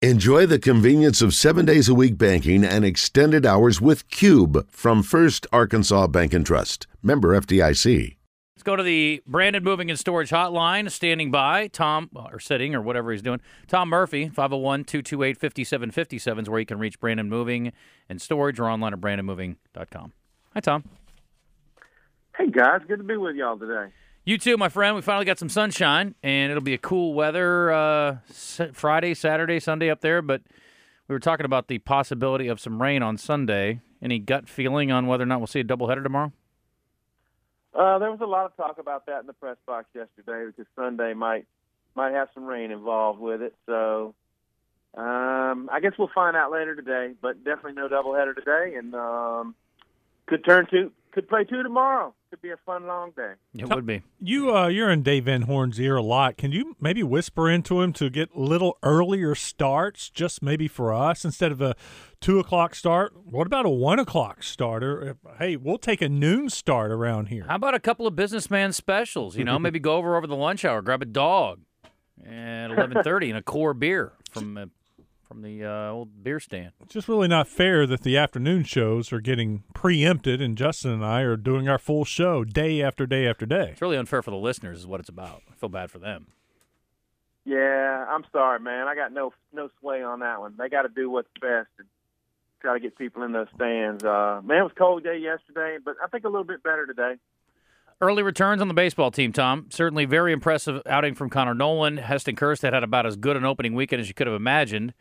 Enjoy the convenience of seven days a week banking and extended hours with Cube from First Arkansas Bank and Trust. Member FDIC. Let's go to the Brandon Moving and Storage Hotline. Standing by, Tom, or sitting, or whatever he's doing. Tom Murphy, 501 228 5757 is where you can reach Brandon Moving and Storage or online at brandonmoving.com. Hi, Tom. Hey, guys. Good to be with y'all today. You too, my friend. We finally got some sunshine, and it'll be a cool weather uh, Friday, Saturday, Sunday up there. But we were talking about the possibility of some rain on Sunday. Any gut feeling on whether or not we'll see a doubleheader tomorrow? Uh, there was a lot of talk about that in the press box yesterday because Sunday might might have some rain involved with it. So um, I guess we'll find out later today. But definitely no doubleheader today, and um, could turn to could play two tomorrow. Could be a fun long day. It would be. You uh, you're in Dave Van Horn's ear a lot. Can you maybe whisper into him to get little earlier starts, just maybe for us instead of a two o'clock start? What about a one o'clock starter? Hey, we'll take a noon start around here. How about a couple of businessman specials? You know, maybe go over over the lunch hour, grab a dog at eleven thirty and a core beer from uh, from the uh, old beer stand. It's just really not fair that the afternoon shows are getting preempted, and Justin and I are doing our full show day after day after day. It's really unfair for the listeners, is what it's about. I feel bad for them. Yeah, I'm sorry, man. I got no no sway on that one. They got to do what's best and try to get people in those stands. Uh, man, it was a cold day yesterday, but I think a little bit better today. Early returns on the baseball team, Tom. Certainly very impressive outing from Connor Noland. Heston Kjerstad had about as good an opening weekend as you could have imagined.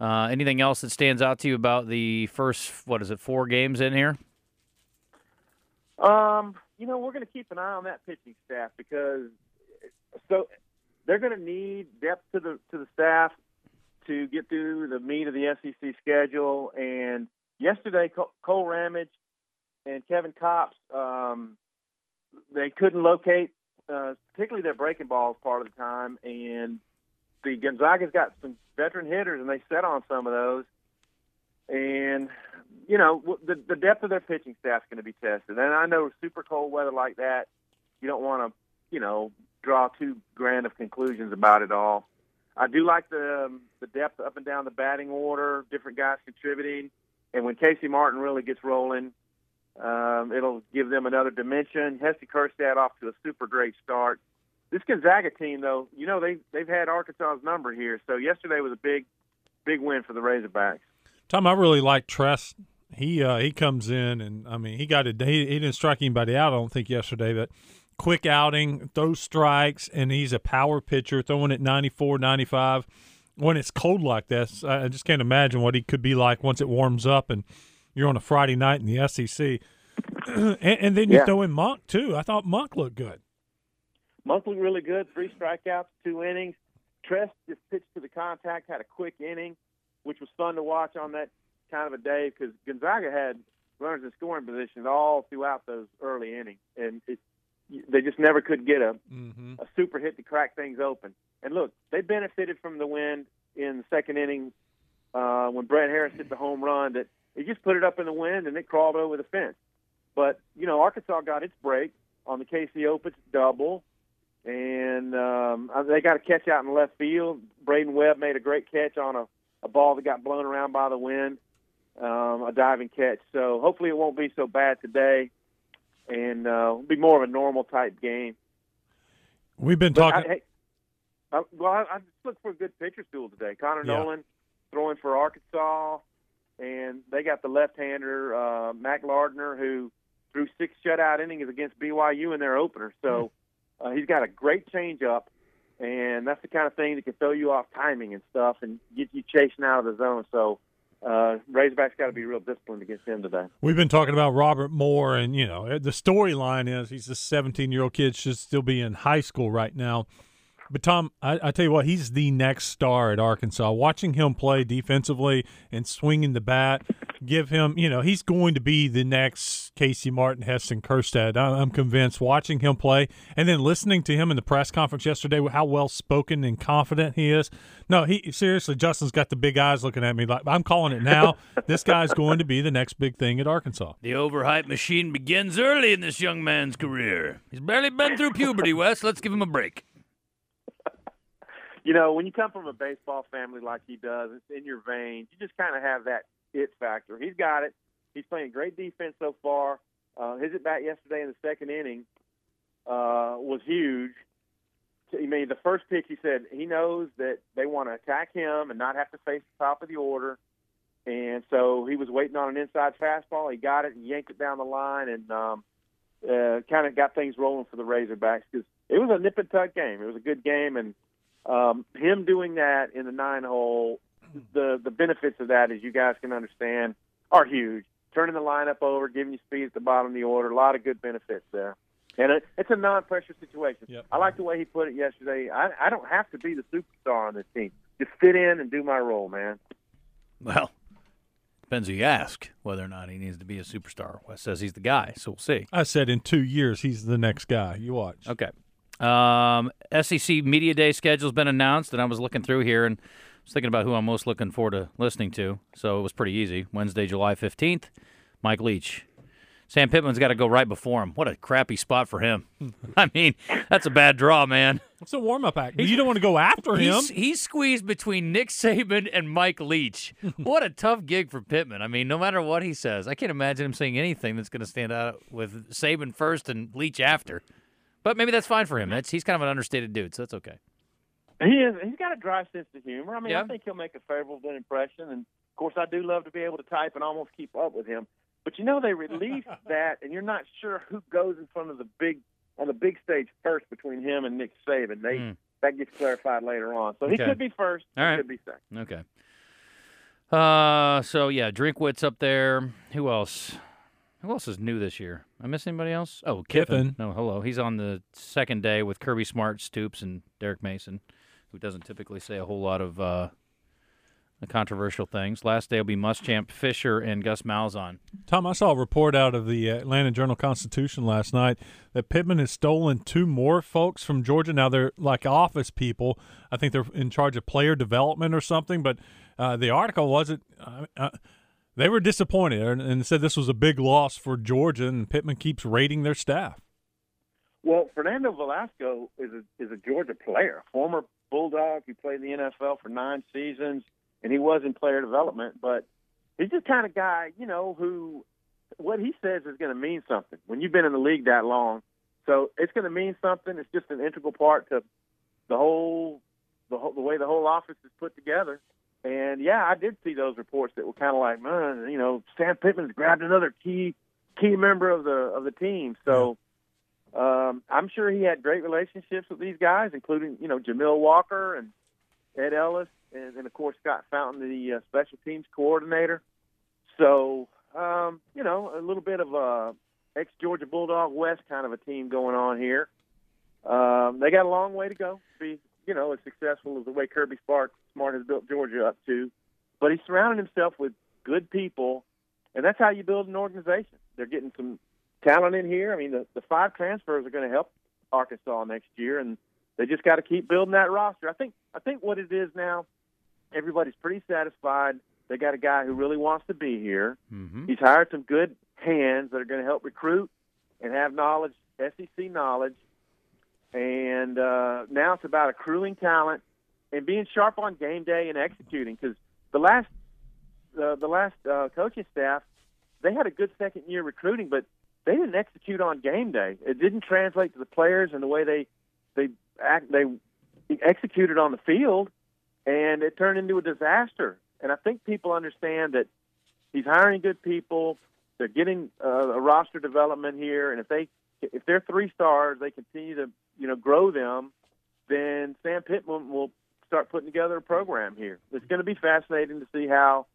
Uh, anything else that stands out to you about the first, what is it, four games in here? Um, you know, we're going to keep an eye on that pitching staff because so they're going to need depth to the to the staff to get through the meat of the SEC schedule. And yesterday, Cole Ramage and Kevin Kopps, um, they couldn't locate, uh, particularly their breaking balls part of the time, and the Gonzaga's got some veteran hitters, and they set on some of those. And you know, the the depth of their pitching staff is going to be tested. And I know super cold weather like that, you don't want to, you know, draw too grand of conclusions about it all. I do like the um, the depth up and down the batting order, different guys contributing, and when Casey Martin really gets rolling, um, it'll give them another dimension. Heston Kjerstad off to a super great start this Gonzaga team, though, you know they they've had Arkansas's number here. So yesterday was a big, big win for the Razorbacks. Tom, I really like Trest. He uh, he comes in and I mean he got a He, he didn't strike anybody out. I don't think yesterday, but quick outing, throws strikes, and he's a power pitcher throwing at 94, 95. When it's cold like this, I just can't imagine what he could be like once it warms up and you're on a Friday night in the SEC. and, and, then you yeah. throw in Monk too. I thought Monk looked good. Monk looked really good. Three strikeouts, two innings. Trest just pitched to the contact, had a quick inning, which was fun to watch on that kind of a day because Gonzaga had runners in scoring positions all throughout those early innings, and it, they just never could get a mm-hmm. a super hit to crack things open. And look, they benefited from the wind in the second inning uh, when Brett Harris hit the home run. That he just put it up in the wind and it crawled over the fence. But you know, Arkansas got its break on the Casey Opitz double and um, they got a catch out in left field. Braydon Webb made a great catch on a, a ball that got blown around by the wind, um, a diving catch. So hopefully it won't be so bad today, and uh, it'll be more of a normal type game. We've been but talking. I, I, well, I, I just looked for a good pitcher stool today. Connor yeah. Noland throwing for Arkansas, and they got the left-hander uh, Mac Lardner who threw six shutout innings against BYU in their opener. So. Mm uh, he's got a great changeup, and that's the kind of thing that can throw you off timing and stuff and get you chasing out of the zone. So uh, Razorbacks got to be real disciplined against him today. We've been talking about Robert Moore, and you know the storyline is he's a 17 year old kid, should still be in high school right now. But Tom, I, I, tell you what, he's the next star at Arkansas. Watching him play defensively and swinging the bat, give him, you know, he's going to be the next Casey Martin, Heston Kjerstad. I'm convinced. Watching him play and then listening to him in the press conference yesterday, with how well spoken and confident he is. No, he seriously, Justin's got the big eyes looking at me like I'm calling it now. this guy's going to be the next big thing at Arkansas. The overhyped machine begins early in this young man's career. He's barely been through puberty, Wes. Let's give him a break. you know, when you come from a baseball family like he does, it's in your veins. You just kind of have that it factor. He's got it. He's playing great defense so far. Uh, his at bat yesterday in the second inning uh, was huge. I mean, the first pitch, he said he knows that they want to attack him and not have to face the top of the order. And so he was waiting on an inside fastball. He got it and yanked it down the line and um, uh, kind of got things rolling for the Razorbacks because it was a nip and tuck game. It was a good game, and um, him doing that in the nine hole, the the benefits of that, as you guys can understand, are huge. Turning the lineup over, giving you speed at the bottom of the order, a lot of good benefits there. And it, it's a non-pressure situation. Yep. I like the way he put it yesterday. I, I don't have to be the superstar on this team. Just fit in and do my role, man. Well, depends who you ask whether or not he needs to be a superstar. Wes says he's the guy, so we'll see. I said in two years he's the next guy. You watch. Okay. Um, SEC Media Day schedule's been announced, and I was looking through here and was thinking about who I'm most looking forward to listening to. So it was pretty easy. Wednesday, July 15th, Mike Leach. Sam Pittman's got to go right before him. What a crappy spot for him. I mean, that's a bad draw, man. It's a warm up act. You don't want to go after him. He's, he's squeezed between Nick Saban and Mike Leach. what a tough gig for Pittman. I mean, no matter what he says, I can't imagine him saying anything that's going to stand out with Saban first and Leach after. But maybe that's fine for him. That's he's kind of an understated dude, so that's okay. He is. He's got a dry sense of humor. I mean, Yeah. I think he'll make a favorable impression. And of course, I do love to be able to type and almost keep up with him. But you know, they released that, and you're not sure who goes in front of the big on the big stage first between him and Nick Saban. They Hmm. that gets clarified later on. So he Okay. could be first. All right. He could be second. Okay. Uh, so yeah, Drinkwitz up there. Who else? Who else is new this year? I miss anybody else? Oh, Kiffin. Kiffin. No, hello. He's on the second day with Kirby Smart, Stoops, and Derek Mason, who doesn't typically say a whole lot of uh, controversial things. Last day will be Muschamp, Fisher, and Gus Malzahn. Tom, I saw a report out of the Atlanta Journal Constitution last night that Pittman has stolen two more folks from Georgia. Now they're like office people. I think they're in charge of player development or something. But uh, the article wasn't. Uh, uh, they were disappointed and, and said this was a big loss for Georgia, and Pittman keeps rating their staff. Well, Fernando Velasco is a is a Georgia player, former Bulldog. He played in the NFL for nine seasons, and he was in player development. But he's just kind of guy, you know, who what he says is going to mean something when you've been in the league that long. So it's going to mean something. It's just an integral part to the whole the whole the way the whole office is put together. And yeah, I did see those reports that were kind of like, man, you know, Sam Pittman's grabbed another key key member of the of the team. So. Um, I'm sure he had great relationships with these guys, including you know Jamil Walker and Ed Ellis, and, and of course Scott Fountain, the uh, special teams coordinator. So um, you know a little bit of a ex Georgia Bulldog West kind of a team going on here. Um, they got a long way to go to be you know as successful as the way Kirby Smart Smart has built Georgia up to, but he's surrounded himself with good people, and that's how you build an organization. They're getting some talent in here. I mean, the, the five transfers are going to help Arkansas next year, and they just got to keep building that roster. I think I think what it is now, everybody's pretty satisfied. They got a guy who really wants to be here. Mm-hmm. He's hired some good hands that are going to help recruit and have knowledge, SEC knowledge. And uh, now it's about accruing talent and being sharp on game day and executing. Because the last uh, the last uh, coaching staff, they had a good second year recruiting, but they didn't execute on game day. It didn't translate to the players and the way they they act they executed on the field, and it turned into a disaster. And I think people understand that he's hiring good people. They're getting uh, a roster development here, and if they if they're three stars, they continue to you know grow them. Then Sam Pittman will start putting together a program here. It's going to be fascinating to see how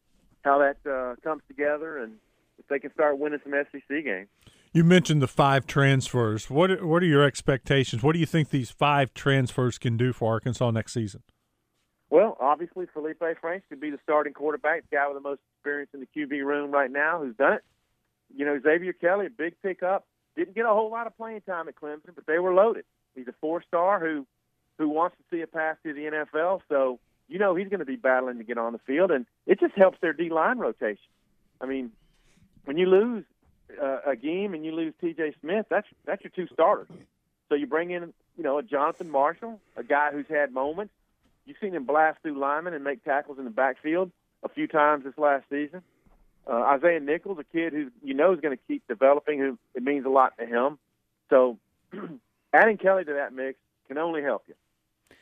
how that uh, comes together and if they can start winning some SEC games. You mentioned the five transfers. What what are your expectations? What do you think these five transfers can do for Arkansas next season? Well, obviously, Felipe Franks could be the starting quarterback, the guy with the most experience in the QB room right now who's done it. You know, Xavier Kelly, a big pickup, didn't get a whole lot of playing time at Clemson, but they were loaded. He's a four-star who who wants to see a path to the NFL, so you know he's going to be battling to get on the field, and it just helps their D line rotation. I mean, when you lose uh, Agim and you lose T.J. Smith, that's that's your two starters. So you bring in, you know, a Jonathan Marshall, a guy who's had moments, You've seen him blast through linemen and make tackles in the backfield a few times this last season. Uh, Isaiah Nichols, a kid who you know is going to keep developing, who it means a lot to him. So adding Kelly to that mix can only help you.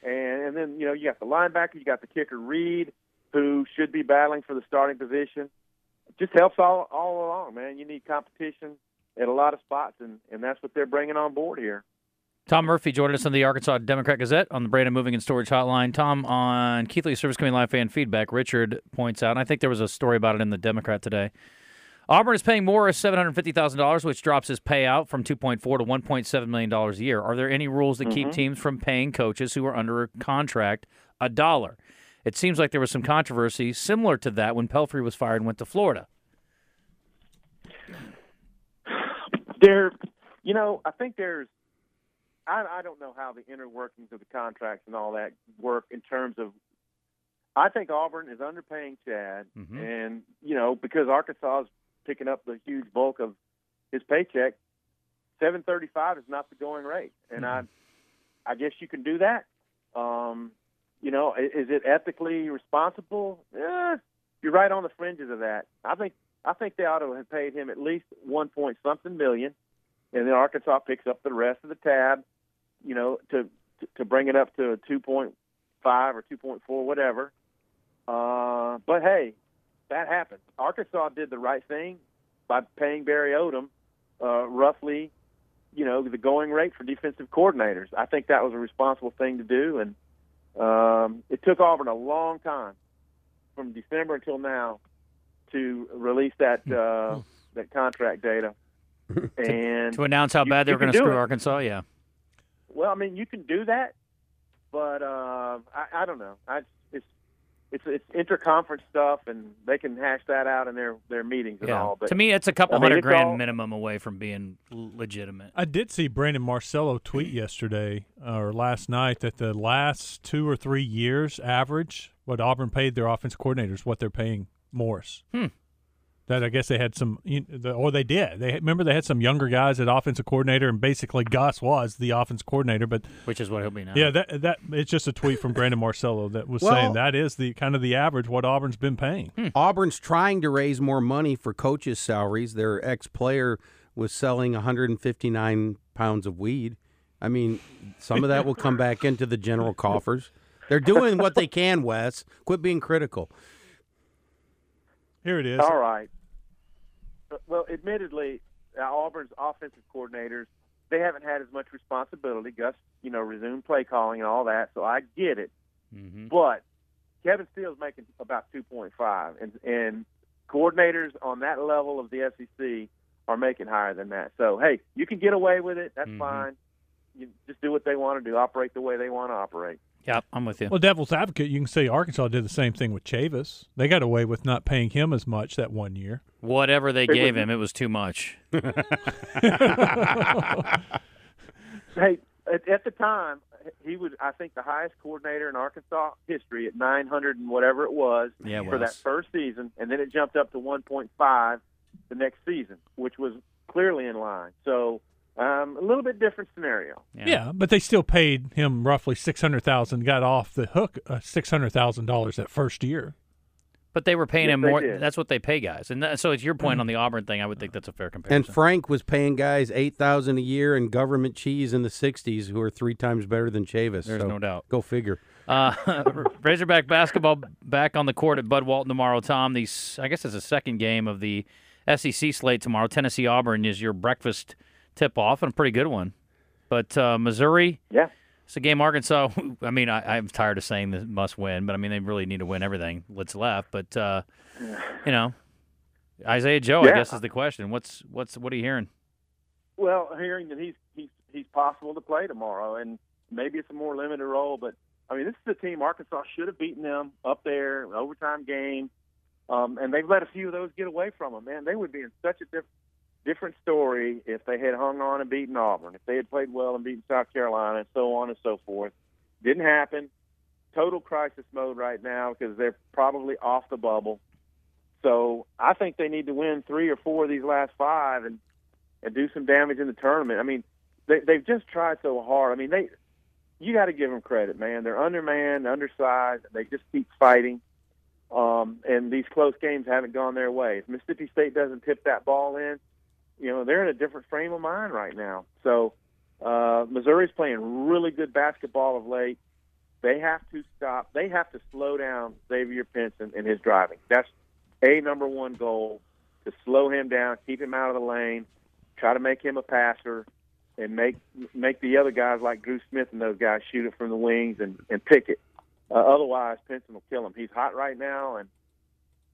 And, and then you know you got the linebacker, you got the kicker Reed, who should be battling for the starting position. Just helps all all along, man. You need competition at a lot of spots, and and that's what they're bringing on board here. Tom Murphy joined us on the Arkansas Democrat Gazette on the Brandon Moving and Storage Hotline. Tom, on Keithley Service Coming Live fan feedback, Richard points out, and I think there was a story about it in the Democrat today. Auburn is paying Morris seven hundred fifty thousand dollars, which drops his payout from two point four to one point seven million dollars a year. Are there any rules that keep mm-hmm. teams from paying coaches who are under a contract a dollar? It seems like there was some controversy similar to that when Pelphrey was fired and went to Florida. There, you know, I think there's. I, I don't know how the inner workings of the contracts and all that work in terms of. I think Auburn is underpaying Chad, Mhm. and you know because Arkansas is picking up the huge bulk of his paycheck. Seven thirty-five is not the going rate, and I, I guess you can do that. Um, you know, is it ethically responsible? Eh, you're right on the fringes of that. I think I think they ought to have paid him at least one point something million, and then Arkansas picks up the rest of the tab. You know, to to bring it up to two point five or two point four, whatever. Uh, but hey, that happened. Arkansas did the right thing by paying Barry Odom uh, roughly, you know, the going rate for defensive coordinators. I think that was a responsible thing to do, and um, it took Auburn a long time from December until now to release that uh, that contract data. And To announce how You- bad they you were going to screw it. Arkansas, yeah. well, I mean, you can do that, but uh, I, I don't know. I, it's it's it's interconference stuff, and they can hash that out in their their meetings and Yeah. all. But to me, it's a couple I mean, hundred grand all- minimum away from being legitimate. I did see Brandon Marcello tweet yesterday uh, or last night that the last two or three years average what Auburn paid their offensive coordinators, what they're paying Morris. Hmm. That I guess they had some, or oh, they did. They remember they had some younger guys at offensive coordinator, and basically Gus was the offense coordinator. But Which is what he'll be now. yeah, that that it's just a tweet from Brandon Marcello that was Well- saying that is the kind of the average what Auburn's been paying. Hmm. Auburn's trying to raise more money for coaches' salaries. Their ex player was selling 159 pounds of weed. I mean, some of that will come back into the general coffers. They're doing what they can, Wes. Quit being critical. Here it is. All right. Uh, Well, admittedly, uh, Auburn's offensive coordinators they haven't had as much responsibility. Gus, you know, resumed play calling and all that, so I get it. hmm But Kevin Steele's making about two point five, and and coordinators on that level of the SEC are making higher than that. So hey, you can get away with it. That's Mhm. fine. You just do what they want to do, operate the way they want to operate. Yep, I'm with you. Well, devil's advocate, you can say Arkansas did the same thing with Chavis. They got away with not paying him as much that one year. Whatever they It gave was- him, it was too much. Hey, at, at the time, he was I think the highest coordinator in Arkansas history at 900 and whatever it was Yeah, it for that first season, and then it jumped up to 1.5 the next season, which was clearly in line. So um, a little bit different scenario. Yeah. but they still paid him roughly six hundred thousand. Got off the hook uh, six hundred thousand dollars that first year. But they were paying Yes, him more. That's what they pay guys, and that, so it's your point on the Auburn thing. I would think that's a fair comparison. And Frank was paying guys eight thousand a year in government cheese in the '60s, who are three times better than Chavis. There's so no doubt. Go figure. Uh, Razorback basketball back on the court at Bud Walton tomorrow. Tom, the s- I guess it's the second game of the SEC slate tomorrow. Tennessee Auburn is your breakfast tip off, and a pretty good one. But uh, Missouri, Yeah. it's a game Arkansas. I mean, I, I'm tired of saying this must win, but I mean they really need to win everything that's left. But uh, you know, Isaiah Joe, I guess is the question. What's what's what are you hearing? Well, hearing that he's he's he's possible to play tomorrow, and maybe it's a more limited role, but I mean, this is a team Arkansas should have beaten them up there, overtime game, um, and they've let a few of those get away from them. Man, they would be in such a diff- different story if they had hung on and beaten Auburn, if they had played well and beaten South Carolina, and so on and so forth. Didn't happen. Total crisis mode right now because they're probably off the bubble. So I think they need to win three or four of these last five and and do some damage in the tournament. I mean, they, they've just tried so hard. I mean, they you got to give them credit, man. They're undermanned, undersized, they just keep fighting. Um, and these close games haven't gone their way. If Mississippi State doesn't tip that ball in, you know they're in a different frame of mind right now. So uh, Missouri's playing really good basketball of late. They have to stop. They have to slow down Xavier Pinson and his driving. That's a number one goal to slow him down, keep him out of the lane, try to make him a passer, and make make the other guys like Dru Smith and those guys shoot it from the wings and, and pick it. Uh, otherwise, Pinson will kill him. He's hot right now, and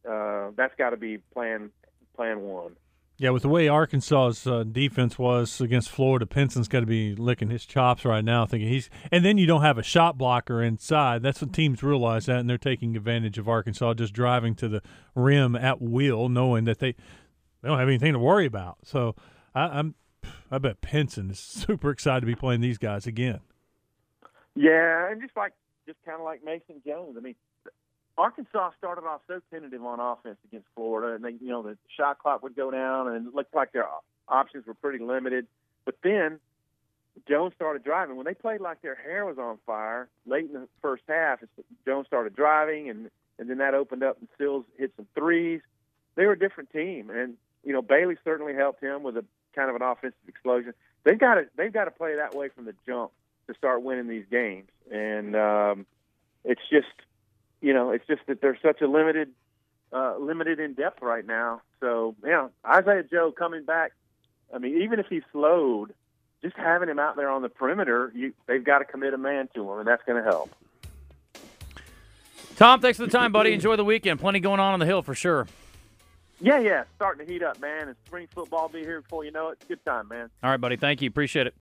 uh, that's got to be plan plan one. Yeah, with the way Arkansas's uh, defense was against Florida, Pinson's got to be licking his chops right now, thinking he's. And then you don't have a shot blocker inside. That's what teams realize that, and they're taking advantage of Arkansas just driving to the rim at will, knowing that they they don't have anything to worry about. So I, I'm, I bet Pinson is super excited to be playing these guys again. Yeah, and just like just kind of like Mason Jones. I mean, Arkansas started off so tentative on offense against Florida, and they, you know, the shot clock would go down, and it looked like their options were pretty limited. But then Jones started driving. When they played like their hair was on fire late in the first half, Jones started driving, and and then that opened up, and Sills hit some threes. They were a different team, and you know Bailey certainly helped him with a kind of an offensive explosion. They've got to they've got to play that way from the jump to start winning these games, and um, it's just you know, it's just that they're such a limited, uh, limited in depth right now. So, yeah, Isaiah Joe coming back. I mean, even if he's slowed, just having him out there on the perimeter, you, they've got to commit a man to him, and that's going to help. Tom, thanks for the time, buddy. Enjoy the weekend. Plenty going on on the hill for sure. Yeah, yeah, starting to heat up, man. And spring football will be here before you know it. Good time, man. All right, buddy. Thank you. Appreciate it.